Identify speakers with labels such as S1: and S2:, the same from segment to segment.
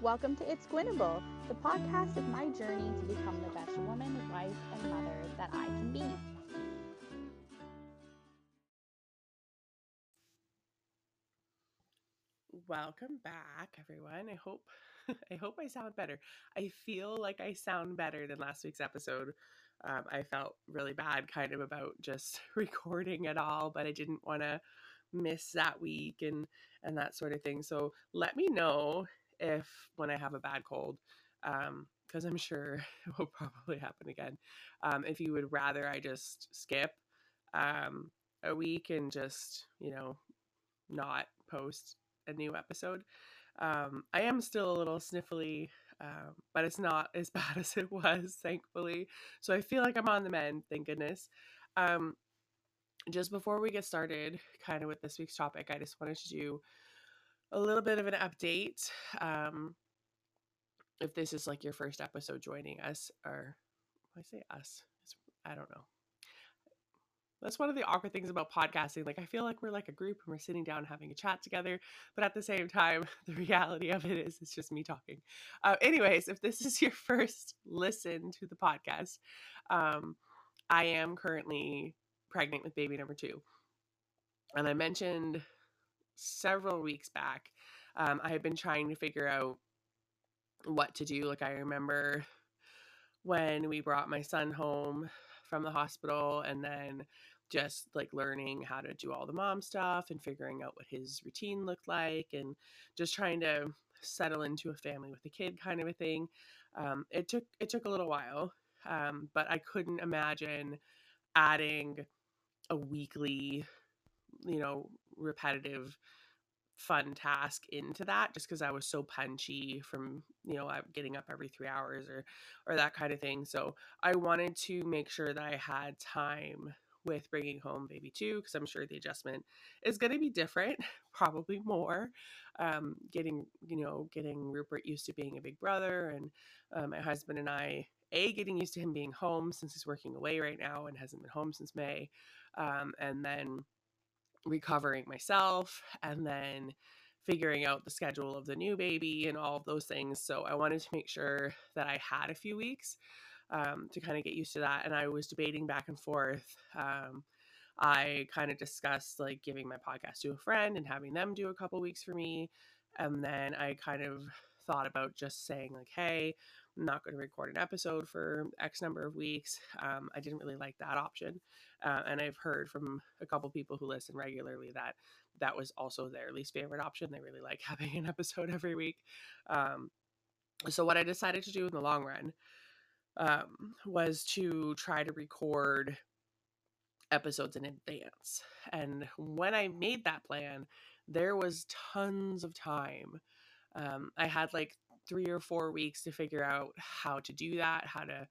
S1: Welcome to It's Gwinnable, the podcast of my journey to become the best woman, wife, and mother that I can be.
S2: Welcome back, everyone. I hope I hope I sound better. I feel like I sound better than last week's episode. Um, I felt really bad, kind of about just recording it all, but I didn't want to miss that week and and that sort of thing. So let me know if when I have a bad cold, because um, I'm sure it will probably happen again. Um, if you would rather I just skip um, a week and just you know not post a new episode. Um, I am still a little sniffly, um, but it's not as bad as it was, thankfully. So I feel like I'm on the mend, thank goodness. Um, just before we get started, kind of with this week's topic, I just wanted to do a little bit of an update. Um, if this is like your first episode joining us, or I say us, I don't know. That's one of the awkward things about podcasting. Like, I feel like we're like a group and we're sitting down having a chat together, but at the same time, the reality of it is it's just me talking. Uh, anyways, if this is your first listen to the podcast, um, I am currently pregnant with baby number two. And I mentioned several weeks back, um, I had been trying to figure out what to do. Like, I remember when we brought my son home from the hospital and then just like learning how to do all the mom stuff and figuring out what his routine looked like and just trying to settle into a family with a kid kind of a thing um, it took it took a little while um, but i couldn't imagine adding a weekly you know repetitive fun task into that just because I was so punchy from you know getting up every three hours or or that kind of thing. So I wanted to make sure that I had time with bringing home baby two because I'm sure the adjustment is going to be different, probably more. Um, getting you know getting Rupert used to being a big brother and uh, my husband and I a getting used to him being home since he's working away right now and hasn't been home since May, um, and then recovering myself and then figuring out the schedule of the new baby and all of those things. So I wanted to make sure that I had a few weeks um, to kind of get used to that. And I was debating back and forth. Um, I kind of discussed like giving my podcast to a friend and having them do a couple weeks for me. And then I kind of thought about just saying, like, hey, not going to record an episode for X number of weeks. Um, I didn't really like that option. Uh, and I've heard from a couple people who listen regularly that that was also their least favorite option. They really like having an episode every week. Um, so, what I decided to do in the long run um, was to try to record episodes in advance. And when I made that plan, there was tons of time. Um, I had like three or four weeks to figure out how to do that, how to,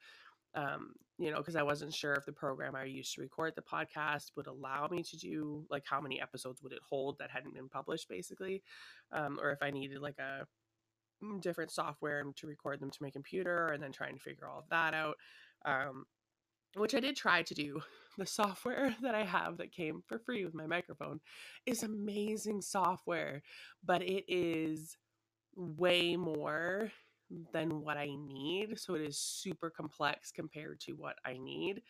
S2: um, you know, because I wasn't sure if the program I used to record the podcast would allow me to do like how many episodes would it hold that hadn't been published, basically, um, or if I needed like a mm, different software to record them to my computer and then trying to figure all of that out. Um, which I did try to do. The software that I have that came for free with my microphone is amazing software, but it is way more than what I need. So it is super complex compared to what I need.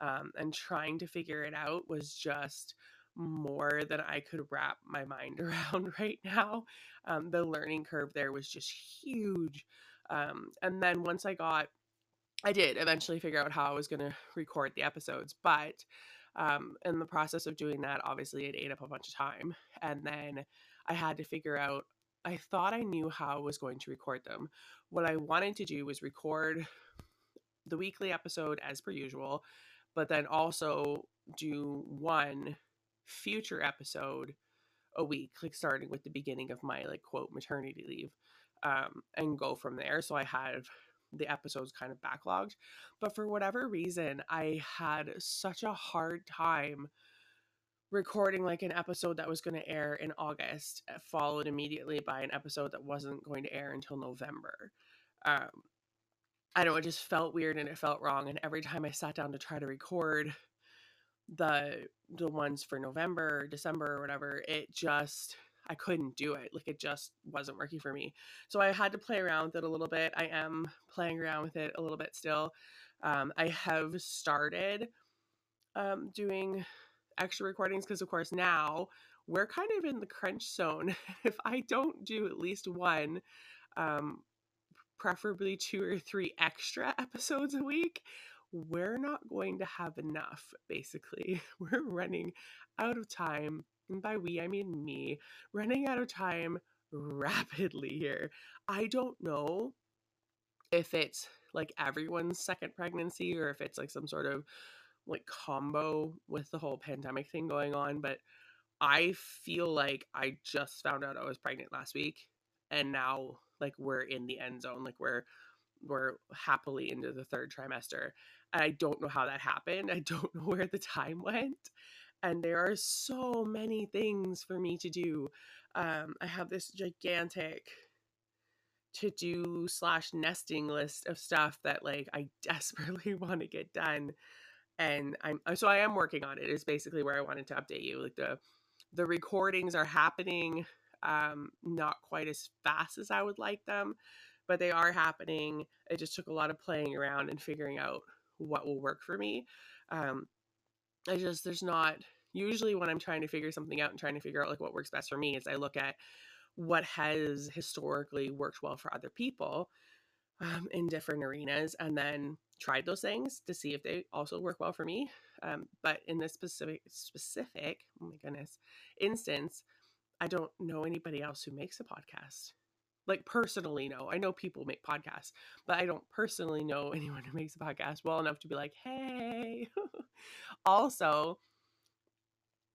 S2: Um, and trying to figure it out was just more than I could wrap my mind around right now. Um, the learning curve there was just huge. Um, and then once I got, I did eventually figure out how I was going to record the episodes, but um, in the process of doing that, obviously it ate up a bunch of time. And then I had to figure out I thought I knew how I was going to record them. What I wanted to do was record the weekly episode as per usual, but then also do one future episode a week, like starting with the beginning of my like quote maternity leave, um, and go from there. So I had the episodes kind of backlogged. But for whatever reason, I had such a hard time recording like an episode that was going to air in August, uh, followed immediately by an episode that wasn't going to air until November. Um, I don't know it just felt weird and it felt wrong. And every time I sat down to try to record the the ones for November, December, or whatever, it just I couldn't do it. Like it just wasn't working for me. So I had to play around with it a little bit. I am playing around with it a little bit still. Um, I have started um, doing extra recordings because, of course, now we're kind of in the crunch zone. if I don't do at least one, um, preferably two or three extra episodes a week, we're not going to have enough, basically. We're running out of time. And by we, I mean me, running out of time rapidly here. I don't know if it's like everyone's second pregnancy or if it's like some sort of like combo with the whole pandemic thing going on, but I feel like I just found out I was pregnant last week and now like we're in the end zone like we're we're happily into the third trimester and i don't know how that happened i don't know where the time went and there are so many things for me to do um, i have this gigantic to do slash nesting list of stuff that like i desperately want to get done and i'm so i am working on it is basically where i wanted to update you like the the recordings are happening um, not quite as fast as I would like them, but they are happening. It just took a lot of playing around and figuring out what will work for me. Um, I just, there's not, usually when I'm trying to figure something out and trying to figure out like what works best for me is I look at what has historically worked well for other people um, in different arenas and then tried those things to see if they also work well for me. Um, but in this specific, specific, oh my goodness, instance, I don't know anybody else who makes a podcast. Like personally, no. I know people make podcasts, but I don't personally know anyone who makes a podcast well enough to be like, hey. also,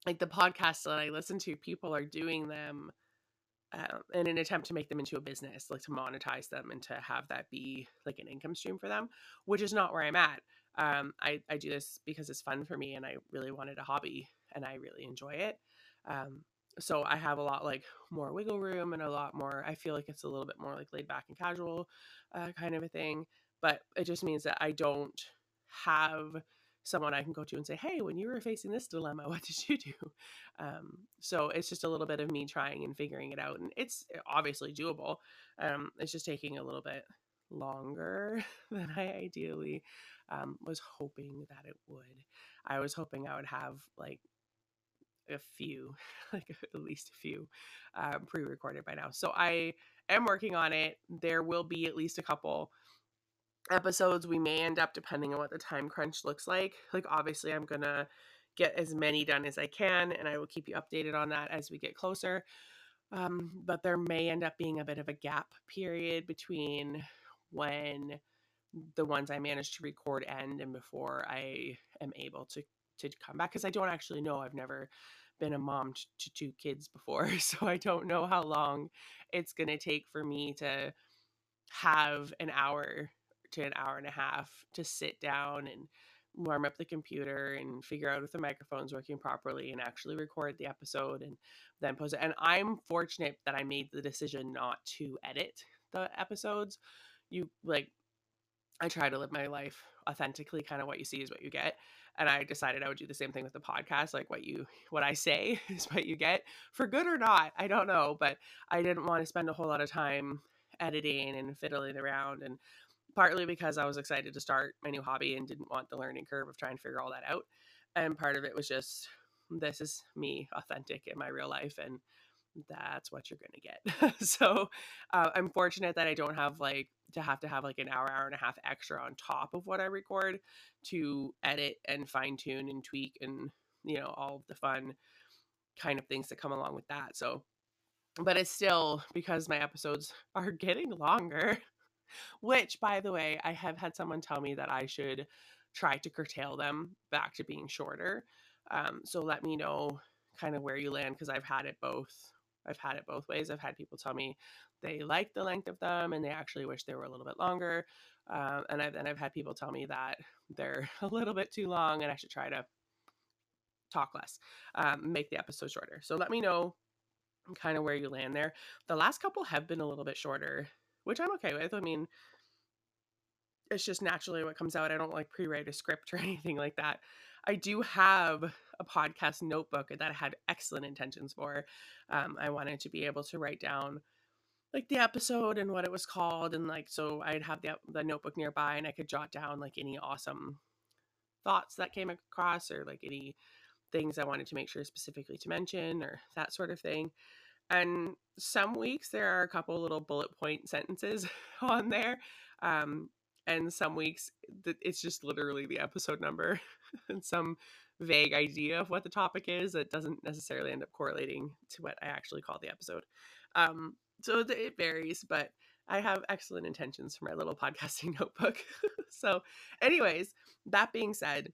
S2: like the podcasts that I listen to, people are doing them uh, in an attempt to make them into a business, like to monetize them and to have that be like an income stream for them, which is not where I'm at. Um, I, I do this because it's fun for me and I really wanted a hobby and I really enjoy it. Um, so I have a lot like more wiggle room and a lot more. I feel like it's a little bit more like laid back and casual, uh, kind of a thing. But it just means that I don't have someone I can go to and say, "Hey, when you were facing this dilemma, what did you do?" Um, so it's just a little bit of me trying and figuring it out, and it's eh, obviously doable. Um, it's just taking a little bit longer than I ideally um, was hoping that it would. I was hoping I would have like a few, like at least a few, um, pre-recorded by now. So I am working on it. There will be at least a couple episodes. We may end up depending on what the time crunch looks like. Like obviously, I'm gonna get as many done as I can, and I will keep you updated on that as we get closer. Um, but there may end up being a bit of a gap period between when the ones I managed to record end and before I am able to to come back because I don't actually know. I've never been a mom to two kids before, so I don't know how long it's going to take for me to have an hour to an hour and a half to sit down and warm up the computer and figure out if the microphone's working properly and actually record the episode and then post it. And I'm fortunate that I made the decision not to edit the episodes. You like I try to live my life authentically, kind of what you see is what you get and i decided i would do the same thing with the podcast like what you what i say is what you get for good or not i don't know but i didn't want to spend a whole lot of time editing and fiddling around and partly because i was excited to start my new hobby and didn't want the learning curve of trying to figure all that out and part of it was just this is me authentic in my real life and that's what you're gonna get. So uh, i'm fortunate that i don't have like to have to have like an hour hour and a half extra on top of what i record to edit and fine tune and tweak and you know all the fun kind of things that come along with that so but it's still because my episodes are getting longer which by the way i have had someone tell me that i should try to curtail them back to being shorter um, so let me know kind of where you land because i've had it both I've had it both ways. I've had people tell me they like the length of them and they actually wish they were a little bit longer. Um, and I've, then I've had people tell me that they're a little bit too long and I should try to talk less, um, make the episode shorter. So let me know kind of where you land there. The last couple have been a little bit shorter, which I'm okay with. I mean, it's just naturally what comes out. I don't like pre-write a script or anything like that. I do have a podcast notebook that I had excellent intentions for. Um, I wanted to be able to write down like the episode and what it was called and like so I'd have the the notebook nearby and I could jot down like any awesome thoughts that came across or like any things I wanted to make sure specifically to mention or that sort of thing. And some weeks there are a couple little bullet point sentences on there. Um, and some weeks it's just literally the episode number and some vague idea of what the topic is that doesn't necessarily end up correlating to what I actually call the episode. Um, so it varies, but I have excellent intentions for my little podcasting notebook. so, anyways, that being said,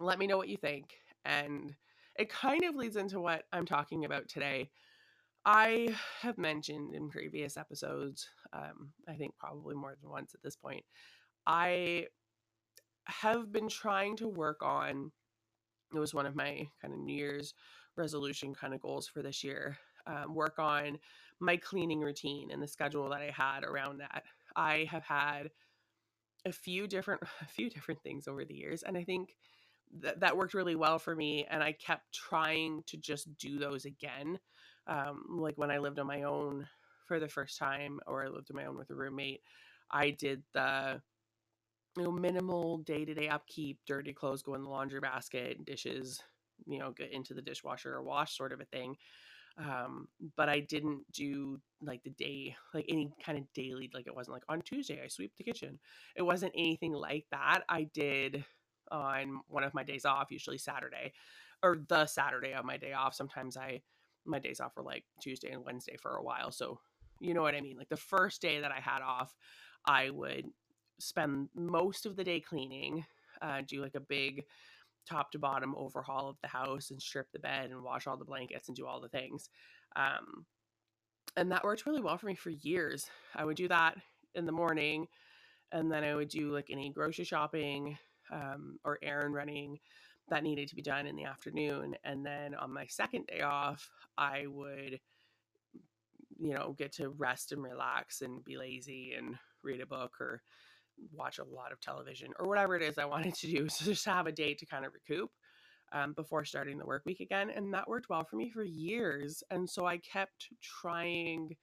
S2: let me know what you think. And it kind of leads into what I'm talking about today. I have mentioned in previous episodes, um, I think probably more than once at this point, I have been trying to work on, it was one of my kind of New Year's resolution kind of goals for this year, um, work on my cleaning routine and the schedule that I had around that. I have had a few different a few different things over the years and I think that that worked really well for me and I kept trying to just do those again. Um, like when I lived on my own for the first time or I lived on my own with a roommate, I did the you know minimal day-to-day upkeep, dirty clothes go in the laundry basket, dishes, you know, get into the dishwasher or wash sort of a thing um but i didn't do like the day like any kind of daily like it wasn't like on tuesday i sweep the kitchen. It wasn't anything like that. I did on one of my days off usually saturday or the saturday of my day off sometimes i my days off were like tuesday and wednesday for a while so you know what i mean like the first day that i had off i would spend most of the day cleaning uh, do like a big top to bottom overhaul of the house and strip the bed and wash all the blankets and do all the things. Um, and that worked really well for me for years. I would do that in the morning, and then I would do like any grocery shopping um, or errand running that needed to be done in the afternoon. And then on my second day off, I would, you know, get to rest and relax and be lazy and read a book or watch a lot of television or whatever it is I wanted to do. So just have a day to kind of recoup um, before starting the work week again. And that worked well for me for years. And so I kept trying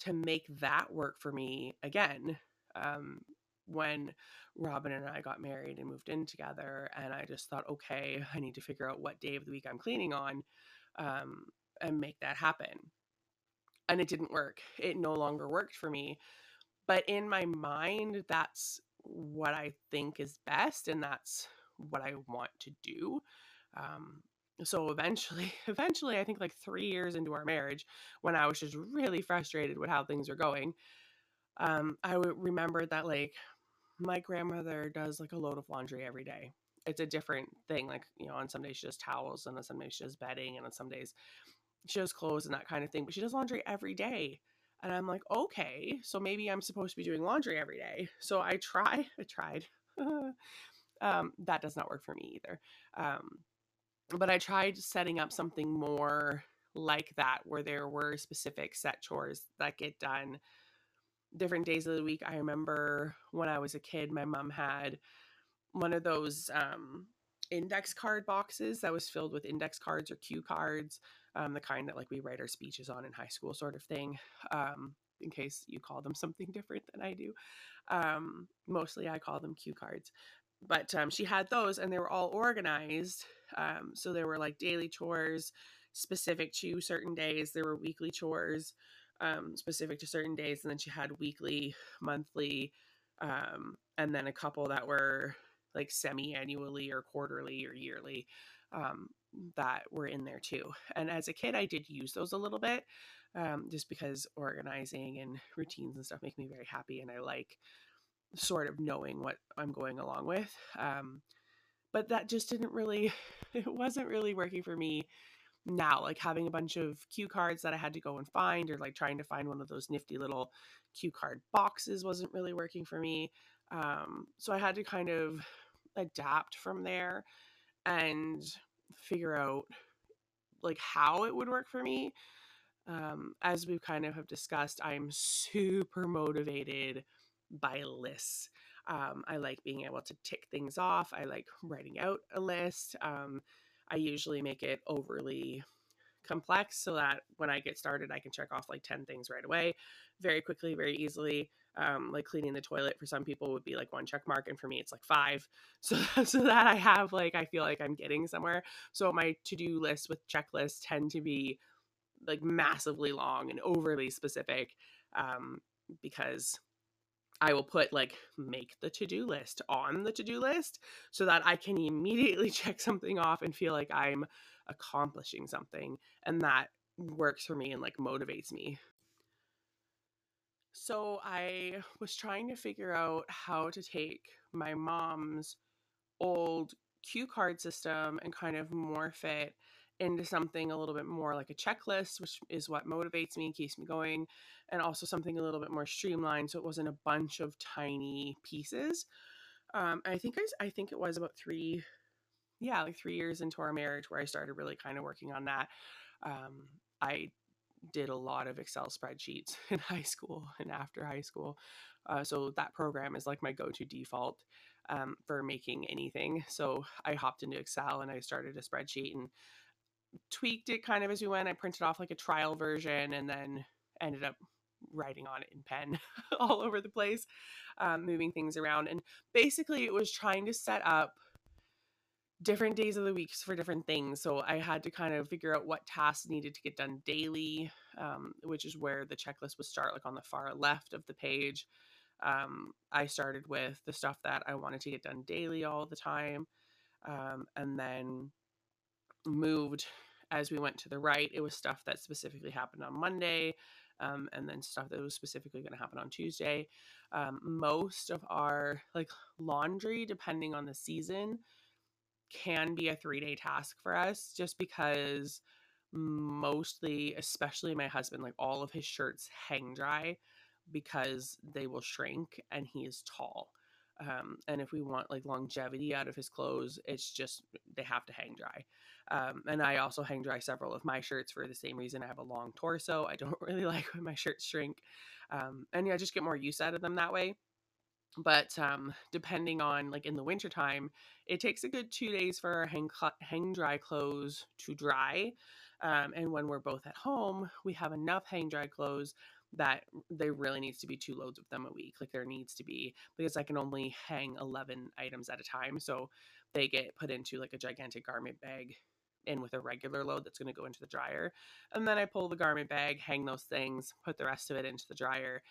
S2: to make that work for me again. Um, when Robin and I got married and moved in together, and I just thought, okay, I need to figure out what day of the week I'm cleaning on um, and make that happen. And it didn't work. It no longer worked for me but in my mind that's what i think is best and that's what i want to do um, so eventually eventually i think like three years into our marriage when i was just really frustrated with how things were going um, i would remember that like my grandmother does like a load of laundry every day it's a different thing like you know on some days she does towels and on some days she does bedding and on some days she does clothes and that kind of thing but she does laundry every day and I'm like, okay, so maybe I'm supposed to be doing laundry every day. So I try, I tried. um, that does not work for me either. Um, but I tried setting up something more like that where there were specific set chores that get done different days of the week. I remember when I was a kid, my mom had one of those um, index card boxes that was filled with index cards or cue cards um, the kind that like we write our speeches on in high school, sort of thing. Um, in case you call them something different than I do. Um, mostly I call them cue cards. But um, she had those and they were all organized. Um, so there were like daily chores specific to certain days, there were weekly chores um, specific to certain days. And then she had weekly, monthly, um, and then a couple that were like semi annually or quarterly or yearly. Um, that were in there too. And as a kid, I did use those a little bit um, just because organizing and routines and stuff make me very happy. And I like sort of knowing what I'm going along with. Um, but that just didn't really, it wasn't really working for me now. Like having a bunch of cue cards that I had to go and find, or like trying to find one of those nifty little cue card boxes wasn't really working for me. Um, so I had to kind of adapt from there. And figure out like how it would work for me. Um, as we kind of have discussed, I'm super motivated by lists. Um, I like being able to tick things off. I like writing out a list. Um, I usually make it overly complex so that when I get started, I can check off like 10 things right away, very quickly, very easily. Um, like cleaning the toilet for some people would be like one check mark, and for me, it's like five. So, so that I have like, I feel like I'm getting somewhere. So my to do list with checklists tend to be like massively long and overly specific um, because I will put like make the to do list on the to do list so that I can immediately check something off and feel like I'm accomplishing something. And that works for me and like motivates me. So I was trying to figure out how to take my mom's old cue card system and kind of morph it into something a little bit more like a checklist, which is what motivates me and keeps me going, and also something a little bit more streamlined, so it wasn't a bunch of tiny pieces. Um, I think I, I think it was about three, yeah, like three years into our marriage where I started really kind of working on that. Um, I did a lot of Excel spreadsheets in high school and after high school, uh, so that program is like my go-to default um, for making anything. So I hopped into Excel and I started a spreadsheet and tweaked it kind of as we went. I printed off like a trial version and then ended up writing on it in pen all over the place, um, moving things around. And basically, it was trying to set up different days of the weeks for different things. So I had to kind of figure out what tasks needed to get done daily, um, which is where the checklist would start, like on the far left of the page. Um, I started with the stuff that I wanted to get done daily all the time. Um, and then moved as we went to the right. It was stuff that specifically happened on Monday, um, and then stuff that was specifically going to happen on Tuesday. Um, most of our like laundry, depending on the season, can be a three day task for us, just because mostly, especially my husband, like all of his shirts hang dry because they will shrink, and he is tall. Um, and if we want like longevity out of his clothes, it's just they have to hang dry. Um, and I also hang dry several of my shirts for the same reason. I have a long torso. I don't really like when my shirts shrink. Um, and yeah, just get more use out of them that way. But um, depending on like in the wintertime, it takes a good two days for our hang, cl- hang dry clothes to dry. Um, and when we're both at home, we have enough hang dry clothes that there really needs to be two loads of them a week. Like there needs to be because I can only hang 11 items at a time. So they get put into like a gigantic garment bag in with a regular load that's going to go into the dryer. And then I pull the garment bag, hang those things, put the rest of it into the dryer.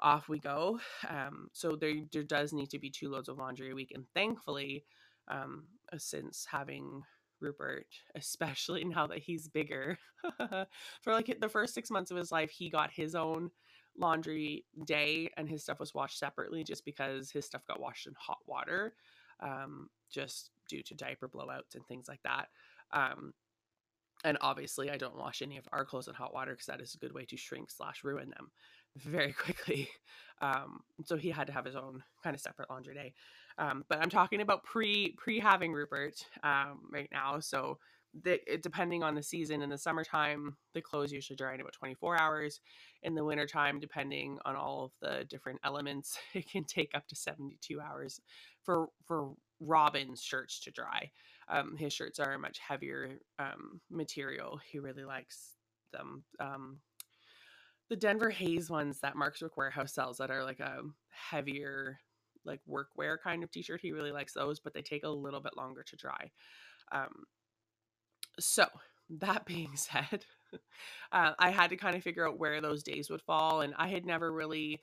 S2: Off we go. Um, so there, there does need to be two loads of laundry a week. And thankfully, um, uh, since having Rupert, especially now that he's bigger, for like the first six months of his life, he got his own laundry day and his stuff was washed separately just because his stuff got washed in hot water um, just due to diaper blowouts and things like that um, and obviously, I don't wash any of our clothes in hot water because that is a good way to shrink slash ruin them very quickly. Um, so he had to have his own kind of separate laundry day. Um, but I'm talking about pre pre having Rupert um, right now. So the, depending on the season, in the summertime, the clothes usually dry in about 24 hours. In the wintertime, depending on all of the different elements, it can take up to 72 hours for for Robin's shirts to dry. Um, his shirts are a much heavier um, material. He really likes them. Um, the Denver Hayes ones that Mark's Work Wearhouse sells that are like a heavier, like workwear kind of t-shirt. He really likes those, but they take a little bit longer to dry. Um, so that being said, uh, I had to kind of figure out where those days would fall, and I had never really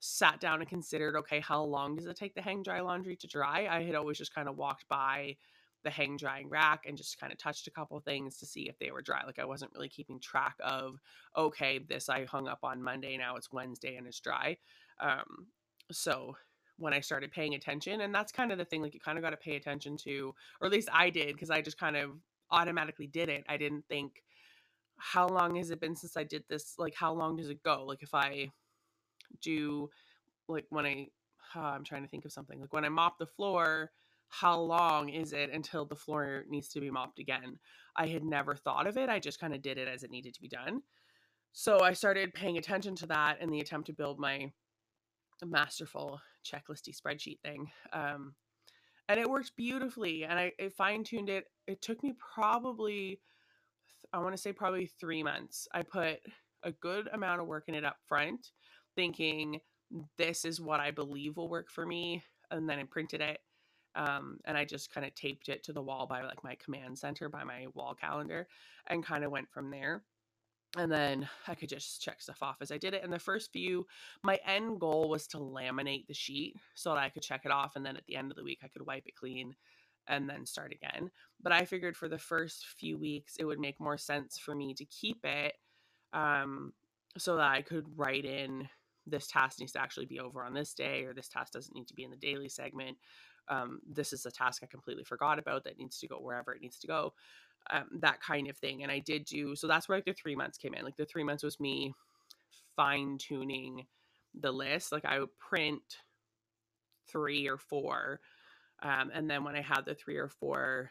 S2: sat down and considered, okay, how long does it take the hang dry laundry to dry? I had always just kind of walked by the hang drying rack and just kind of touched a couple things to see if they were dry. Like I wasn't really keeping track of, okay, this I hung up on Monday, now it's Wednesday and it's dry. Um, so when I started paying attention, and that's kind of the thing, like you kind of got to pay attention to, or at least I did, because I just kind of automatically did it. I didn't think, how long has it been since I did this? Like, how long does it go? Like, if I do, like, when I, uh, I'm trying to think of something, like when I mop the floor, how long is it until the floor needs to be mopped again? I had never thought of it. I just kind of did it as it needed to be done. So I started paying attention to that in the attempt to build my masterful checklisty spreadsheet thing. Um, and it worked beautifully. And I, I fine tuned it. It took me probably, I want to say probably three months. I put a good amount of work in it up front, thinking this is what I believe will work for me. And then I printed it. Um, and I just kind of taped it to the wall by like my command center by my wall calendar and kind of went from there and then I could just check stuff off as I did it. And the first few, my end goal was to laminate the sheet so that I could check it off. And then at the end of the week, I could wipe it clean and then start again. But I figured for the first few weeks, it would make more sense for me to keep it um, so that I could write in this task needs to actually be over on this day, or this task doesn't need to be in the daily segment. Um, this is a task I completely forgot about that needs to go wherever it needs to go um, that kind of thing. And I did do so. That's where like the three months came in. Like the three months was me fine tuning the list. Like I would print three or four, um, and then when I had the three or four,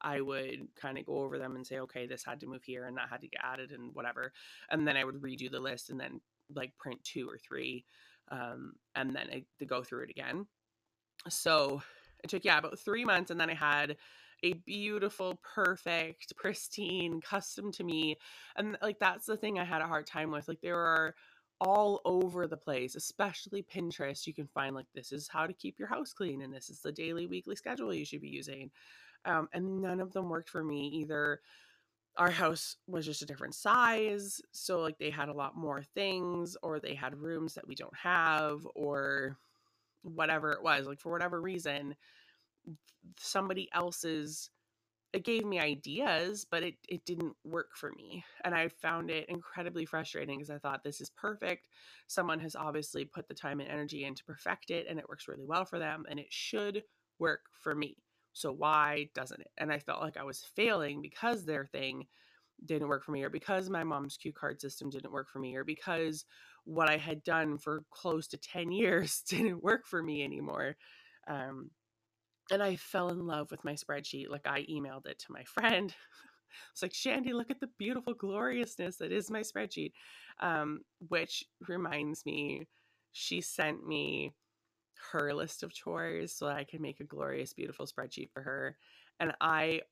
S2: I would kind of go over them and say, okay, this had to move here and that had to get added and whatever. And then I would redo the list and then like print two or three, um, and then I go through it again. So it took yeah about three months, and then I had a beautiful, perfect, pristine, custom to me. And like that's the thing I had a hard time with. Like there are all over the place, especially Pinterest. You can find like this is how to keep your house clean and this is the daily, weekly schedule you should be using. Um, and none of them worked for me either. Our house was just a different size, so like they had a lot more things, or they had rooms that we don't have, or whatever it was. Like for whatever reason, somebody else's it gave me ideas but it it didn't work for me and i found it incredibly frustrating because i thought this is perfect someone has obviously put the time and energy in to perfect it and it works really well for them and it should work for me so why doesn't it and i felt like i was failing because their thing didn't work for me or because my mom's cue card system didn't work for me or because what i had done for close to 10 years didn't work for me anymore um, and I fell in love with my spreadsheet. Like I emailed it to my friend. It's like, Shandy, look at the beautiful gloriousness that is my spreadsheet. Um, which reminds me, she sent me her list of chores so that I could make a glorious, beautiful spreadsheet for her. And I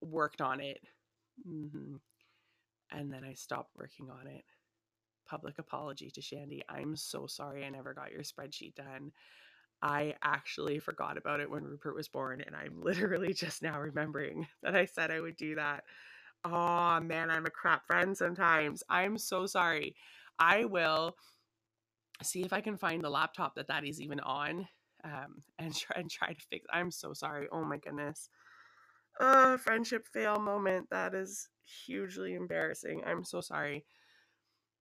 S2: worked on it. Mm-hmm. And then I stopped working on it. Public apology to Shandy. I'm so sorry I never got your spreadsheet done. I actually forgot about it when Rupert was born, and I'm literally just now remembering that I said I would do that. Oh man, I'm a crap friend sometimes. I'm so sorry. I will see if I can find the laptop that that is even on, um, and try and try to fix. I'm so sorry. Oh my goodness. Uh, friendship fail moment. That is hugely embarrassing. I'm so sorry.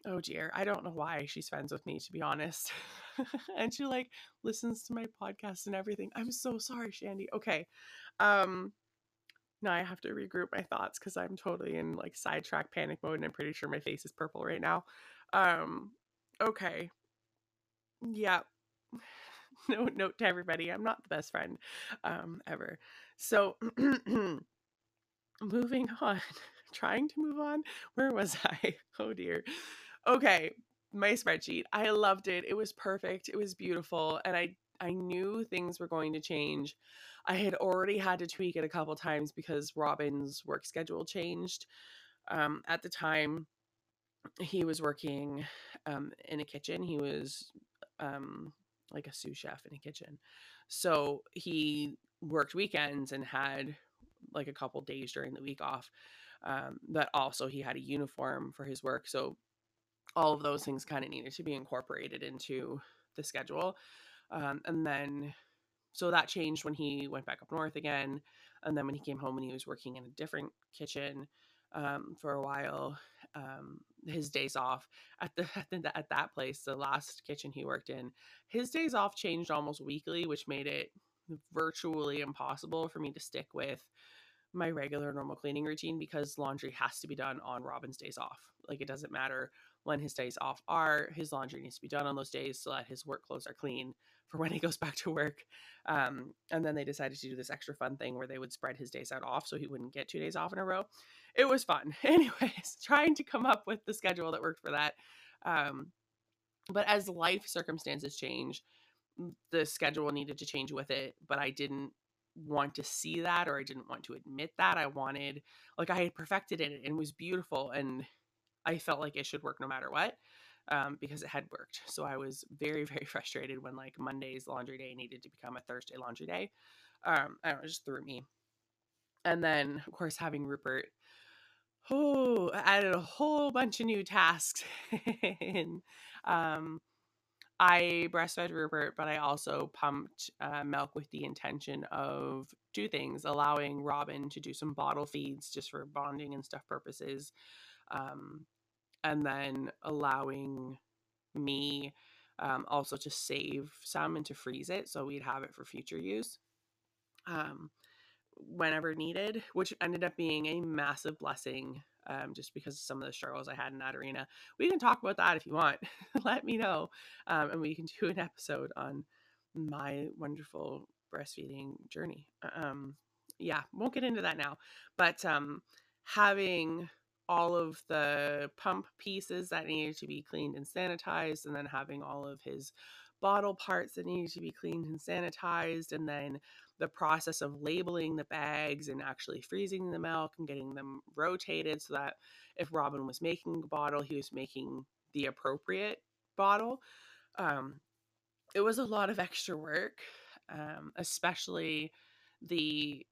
S2: Oh dear. I don't know why she's friends with me, to be honest. and she like listens to my podcast and everything. I'm so sorry, Shandy. Okay. Um now I have to regroup my thoughts because I'm totally in like sidetrack panic mode and I'm pretty sure my face is purple right now. Um okay. Yeah. no note to everybody. I'm not the best friend um ever. So moving on. Trying to move on. Where was I? Oh dear. Okay, my spreadsheet. I loved it. It was perfect. It was beautiful. And I I knew things were going to change. I had already had to tweak it a couple times because Robin's work schedule changed. Um, at the time, he was working um, in a kitchen. He was um, like a sous chef in a kitchen. So he worked weekends and had like a couple days during the week off. Um, but also he had a uniform for his work. So all of those things kind of needed to be incorporated into the schedule. Um, and then, so that changed when he went back up north again. And then when he came home and he was working in a different kitchen um, for a while, um, his days off at the, at the at that place, the last kitchen he worked in, his days off changed almost weekly, which made it virtually impossible for me to stick with my regular normal cleaning routine because laundry has to be done on Robin's days off. Like it doesn't matter when his days off are. His laundry needs to be done on those days so that his work clothes are clean for when he goes back to work. Um, and then they decided to do this extra fun thing where they would spread his days out off so he wouldn't get two days off in a row. It was fun. Anyways, trying to come up with the schedule that worked for that. Um, but as life circumstances change, the schedule needed to change with it, but I didn't want to see that or I didn't want to admit that. I wanted like I had perfected it and it was beautiful and I felt like it should work no matter what. Um, because it had worked. So I was very, very frustrated when like Monday's laundry day needed to become a Thursday laundry day. Um, I don't know, just threw me. And then, of course, having Rupert, oh, I added a whole bunch of new tasks. and um, I breastfed Rupert, but I also pumped uh, milk with the intention of two things allowing Robin to do some bottle feeds just for bonding and stuff purposes. Um, and then allowing me um, also to save some and to freeze it so we'd have it for future use um, whenever needed, which ended up being a massive blessing um, just because of some of the struggles I had in that arena. We can talk about that if you want. Let me know. Um, and we can do an episode on my wonderful breastfeeding journey. Um, yeah, won't get into that now. But um, having all of the pump pieces that needed to be cleaned and sanitized, and then having all of his bottle parts that needed to be cleaned and sanitized, and then the process of labeling the bags and actually freezing the milk and getting them rotated so that if Robin was making a bottle, he was making the appropriate bottle. Um, it was a lot of extra work, um, especially the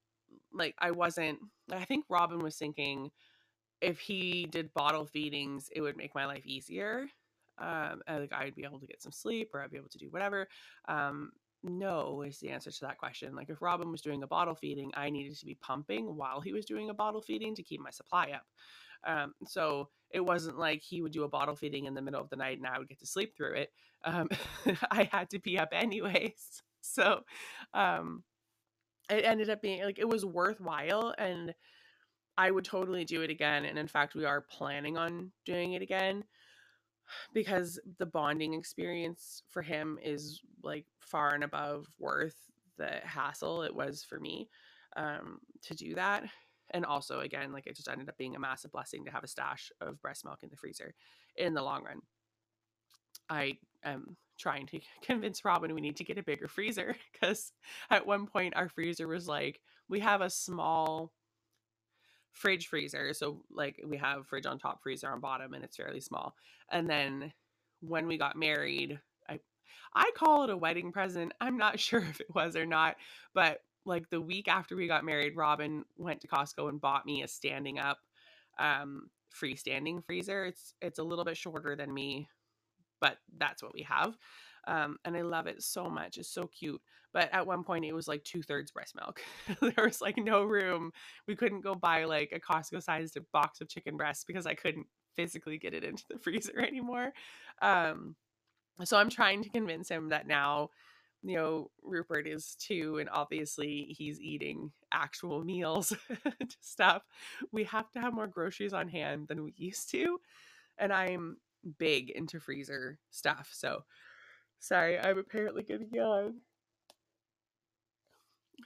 S2: like I wasn't. I think Robin was thinking if he did bottle feedings, it would make my life easier. Um, like I'd be able to get some sleep or I'd be able to do whatever. Um, no is the answer to that question. Like if Robin was doing a bottle feeding, I needed to be pumping while he was doing a bottle feeding to keep my supply up. Um, so it wasn't like he would do a bottle feeding in the middle of the night and I would get to sleep through it. Um, I had to be up anyways. So um, it ended up being like it was worthwhile and I would totally do it again. And in fact, we are planning on doing it again because the bonding experience for him is like far and above worth the hassle it was for me um, to do that. And also, again, like it just ended up being a massive blessing to have a stash of breast milk in the freezer in the long run. I am trying to convince Robin we need to get a bigger freezer because at one point our freezer was like, we have a small fridge freezer. So like we have fridge on top, freezer on bottom, and it's fairly small. And then when we got married, I I call it a wedding present. I'm not sure if it was or not, but like the week after we got married, Robin went to Costco and bought me a standing up um freestanding freezer. It's it's a little bit shorter than me, but that's what we have. Um, and I love it so much. It's so cute. But at one point, it was like two thirds breast milk. there was like no room. We couldn't go buy like a Costco sized box of chicken breasts because I couldn't physically get it into the freezer anymore. Um, so I'm trying to convince him that now, you know, Rupert is two, and obviously he's eating actual meals and stuff. We have to have more groceries on hand than we used to. And I'm big into freezer stuff. So Sorry, I'm apparently getting yawn.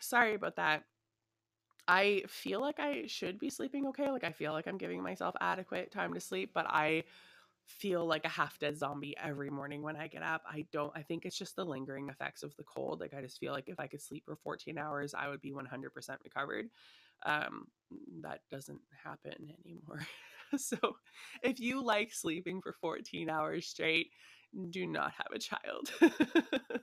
S2: Sorry about that. I feel like I should be sleeping okay. Like I feel like I'm giving myself adequate time to sleep, but I feel like a half dead zombie every morning when I get up. I don't I think it's just the lingering effects of the cold. Like I just feel like if I could sleep for 14 hours, I would be 100% recovered. Um that doesn't happen anymore. so if you like sleeping for 14 hours straight, do not have a child.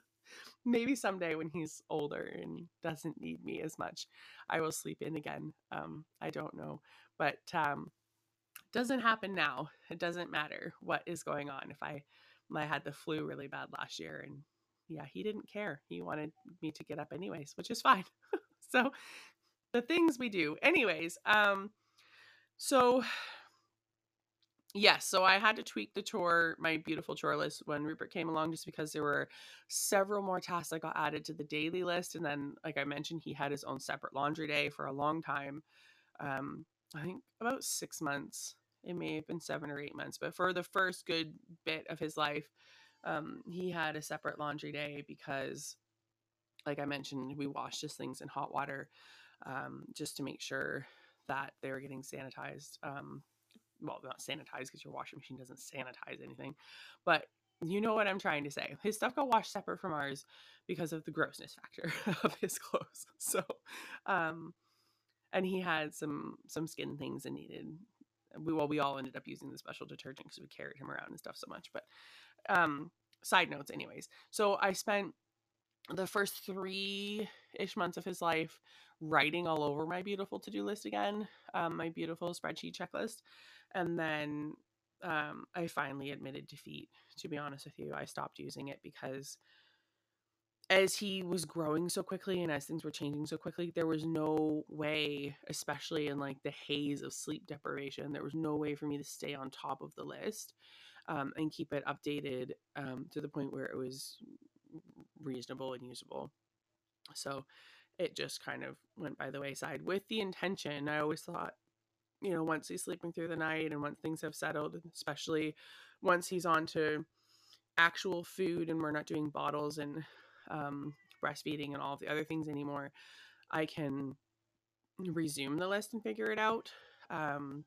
S2: Maybe someday when he's older and doesn't need me as much, I will sleep in again. Um, I don't know, but um, doesn't happen now. It doesn't matter what is going on. If I, I had the flu really bad last year, and yeah, he didn't care. He wanted me to get up anyways, which is fine. so the things we do, anyways. Um, so Yes, so I had to tweak the chore, my beautiful chore list when Rupert came along just because there were several more tasks that got added to the daily list. And then, like I mentioned, he had his own separate laundry day for a long time. Um, I think about six months. It may have been seven or eight months, but for the first good bit of his life, um, he had a separate laundry day because, like I mentioned, we washed his things in hot water um, just to make sure that they were getting sanitized. Um, well, not sanitize because your washing machine doesn't sanitize anything, but you know what I'm trying to say. His stuff got washed separate from ours because of the grossness factor of his clothes. So, um, and he had some some skin things and needed. We well, we all ended up using the special detergent because we carried him around and stuff so much. But, um, side notes, anyways. So I spent the first three ish months of his life writing all over my beautiful to do list again, um, my beautiful spreadsheet checklist, and then um, I finally admitted defeat. To be honest with you, I stopped using it because as he was growing so quickly and as things were changing so quickly, there was no way, especially in like the haze of sleep deprivation, there was no way for me to stay on top of the list um, and keep it updated um, to the point where it was reasonable and usable. So it just kind of went by the wayside with the intention. I always thought, you know, once he's sleeping through the night and once things have settled, especially once he's on to actual food and we're not doing bottles and um, breastfeeding and all of the other things anymore, I can resume the list and figure it out. Um,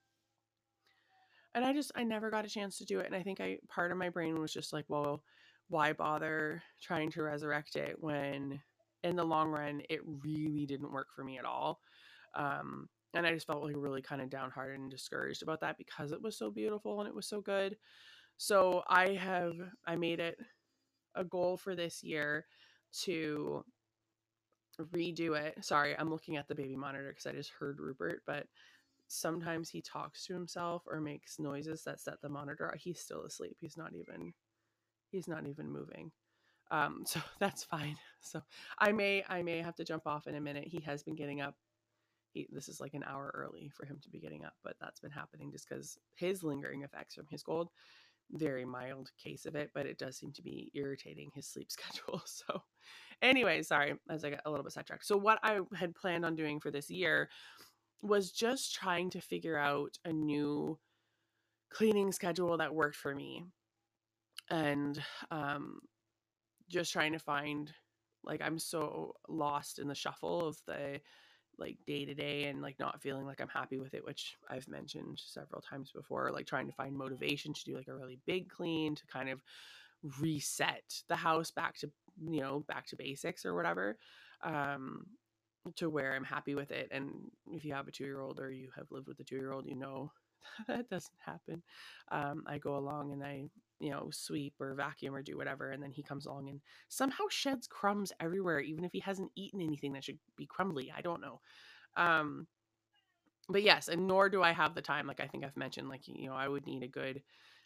S2: and I just I never got a chance to do it, and I think I part of my brain was just like, well, why bother trying to resurrect it when in the long run it really didn't work for me at all. Um, and I just felt like really kind of downhearted and discouraged about that because it was so beautiful and it was so good. So I have I made it a goal for this year to redo it. Sorry, I'm looking at the baby monitor because I just heard Rupert, but sometimes he talks to himself or makes noises that set the monitor. He's still asleep. He's not even he's not even moving. Um, so that's fine. So I may I may have to jump off in a minute. He has been getting up. He, this is like an hour early for him to be getting up, but that's been happening just because his lingering effects from his cold very mild case of it, but it does seem to be irritating his sleep schedule. So, anyway, sorry, as I got a little bit sidetracked. So, what I had planned on doing for this year was just trying to figure out a new cleaning schedule that worked for me and um, just trying to find like i'm so lost in the shuffle of the like day to day and like not feeling like I'm happy with it, which I've mentioned several times before, like trying to find motivation to do like a really big clean to kind of reset the house back to, you know, back to basics or whatever. Um, to where I'm happy with it. And if you have a two year old or you have lived with a two year old, you know that doesn't happen. Um, I go along and I, you know, sweep or vacuum or do whatever. And then he comes along and somehow sheds crumbs everywhere, even if he hasn't eaten anything that should be crumbly. I don't know. Um, but yes, and nor do I have the time. Like I think I've mentioned, like, you know, I would need a good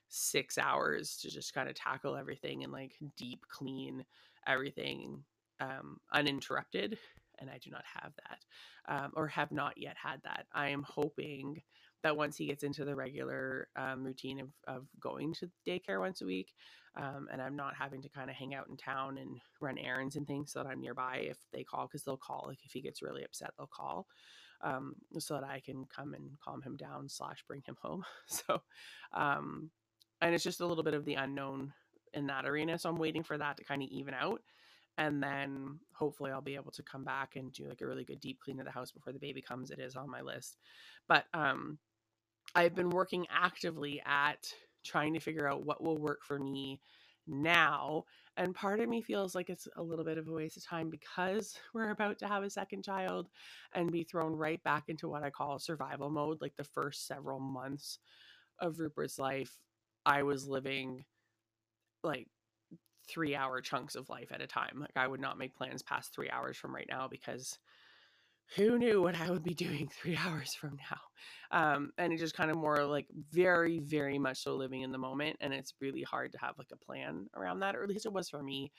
S2: six hours to just kind of tackle everything and like deep clean everything um, uninterrupted. And I do not have that um, or have not yet had that. I am hoping that once he gets into the regular um, routine of, of going to daycare once a week um, and i'm not having to kind of hang out in town and run errands and things so that i'm nearby if they call because they'll call like if he gets really upset they'll call um, so that i can come and calm him down slash bring him home so um, and it's just a little bit of the unknown in that arena so i'm waiting for that to kind of even out and then hopefully I'll be able to come back and do like a really good deep clean of the house before the baby comes. It is on my list, but um, I've been working actively at trying to figure out what will work for me now. And part of me feels like it's a little bit of a waste of time because we're about to have a second child and be thrown right back into what I call survival mode. Like the first several months of Rupert's life, I was living like three hour chunks of life at a time. Like I would not make plans past three hours from right now because who knew what I would be doing three hours from now? Um, and it's just kind of more like very, very much so living in the moment. And it's really hard to have like a plan around that, or at least it was for me.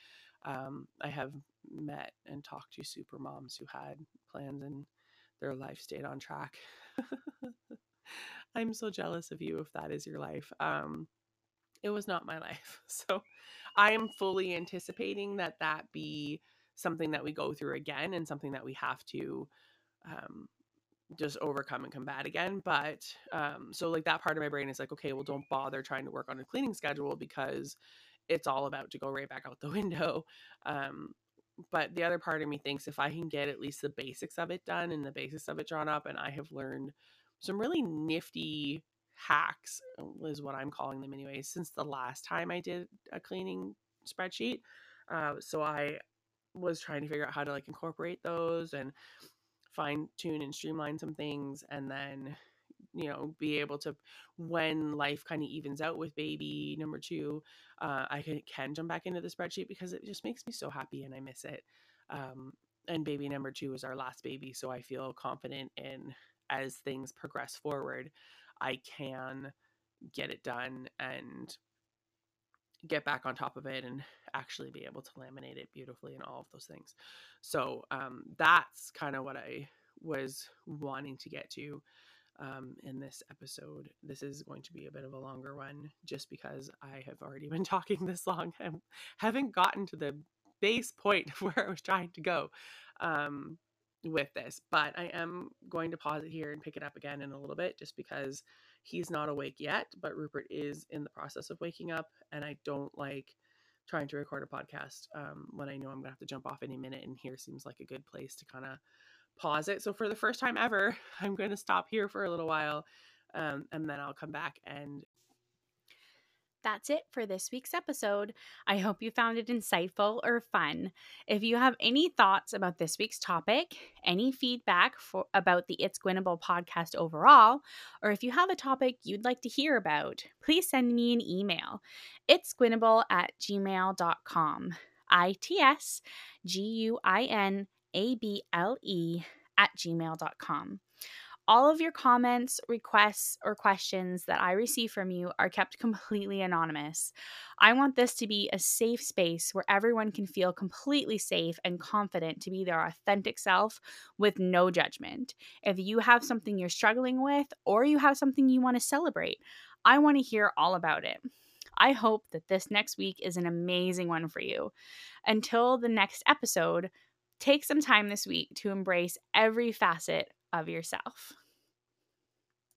S2: Um, I have met and talked to super moms who had plans and their life stayed on track. I'm so jealous of you if that is your life. Um, it was not my life. So I am fully anticipating that that be something that we go through again and something that we have to um, just overcome and combat again. But um, so like that part of my brain is like, okay, well, don't bother trying to work on a cleaning schedule because it's all about to go right back out the window. Um, but the other part of me thinks if I can get at least the basics of it done and the basics of it drawn up, and I have learned some really nifty hacks is what I'm calling them anyway since the last time I did a cleaning spreadsheet. Uh, so I was trying to figure out how to like incorporate those and fine tune and streamline some things and then you know be able to when life kind of evens out with baby number two uh, i can, can jump back into the spreadsheet because it just makes me so happy and i miss it. Um, and baby number two is our last baby so i feel confident in as things progress forward i can get it done and get back on top of it and actually be able to laminate it beautifully and all of those things. So um, that's kind of what I was wanting to get to um, in this episode. This is going to be a bit of a longer one just because I have already been talking this long and haven't gotten to the base point of where I was trying to go um, with this. But I am going to pause it here and pick it up again in a little bit just because he's not awake yet, but Rupert is in the process of waking up. And I don't like trying to record a podcast um, when I know I'm to have to jump off any minute. And here seems like a good place to kind of pause it. So for the first time ever, I'm to stop here for a little while um, and then I'll come back and
S1: that's it for this week's episode. I hope you found it insightful or fun. If you have any thoughts about this week's topic, any feedback for, about the It's Guinable podcast overall, or if you have a topic you'd like to hear about, please send me an email. It's guinable at gmail.com. I T S G U I N A B L E at gmail.com. All of your comments, requests, or questions that I receive from you are kept completely anonymous. I want this to be a safe space where everyone can feel completely safe and confident to be their authentic self with no judgment. If you have something you're struggling with or you have something you want to celebrate, I want to hear all about it. I hope that this next week is an amazing one for you. Until the next episode, take some time this week to embrace every facet of yourself.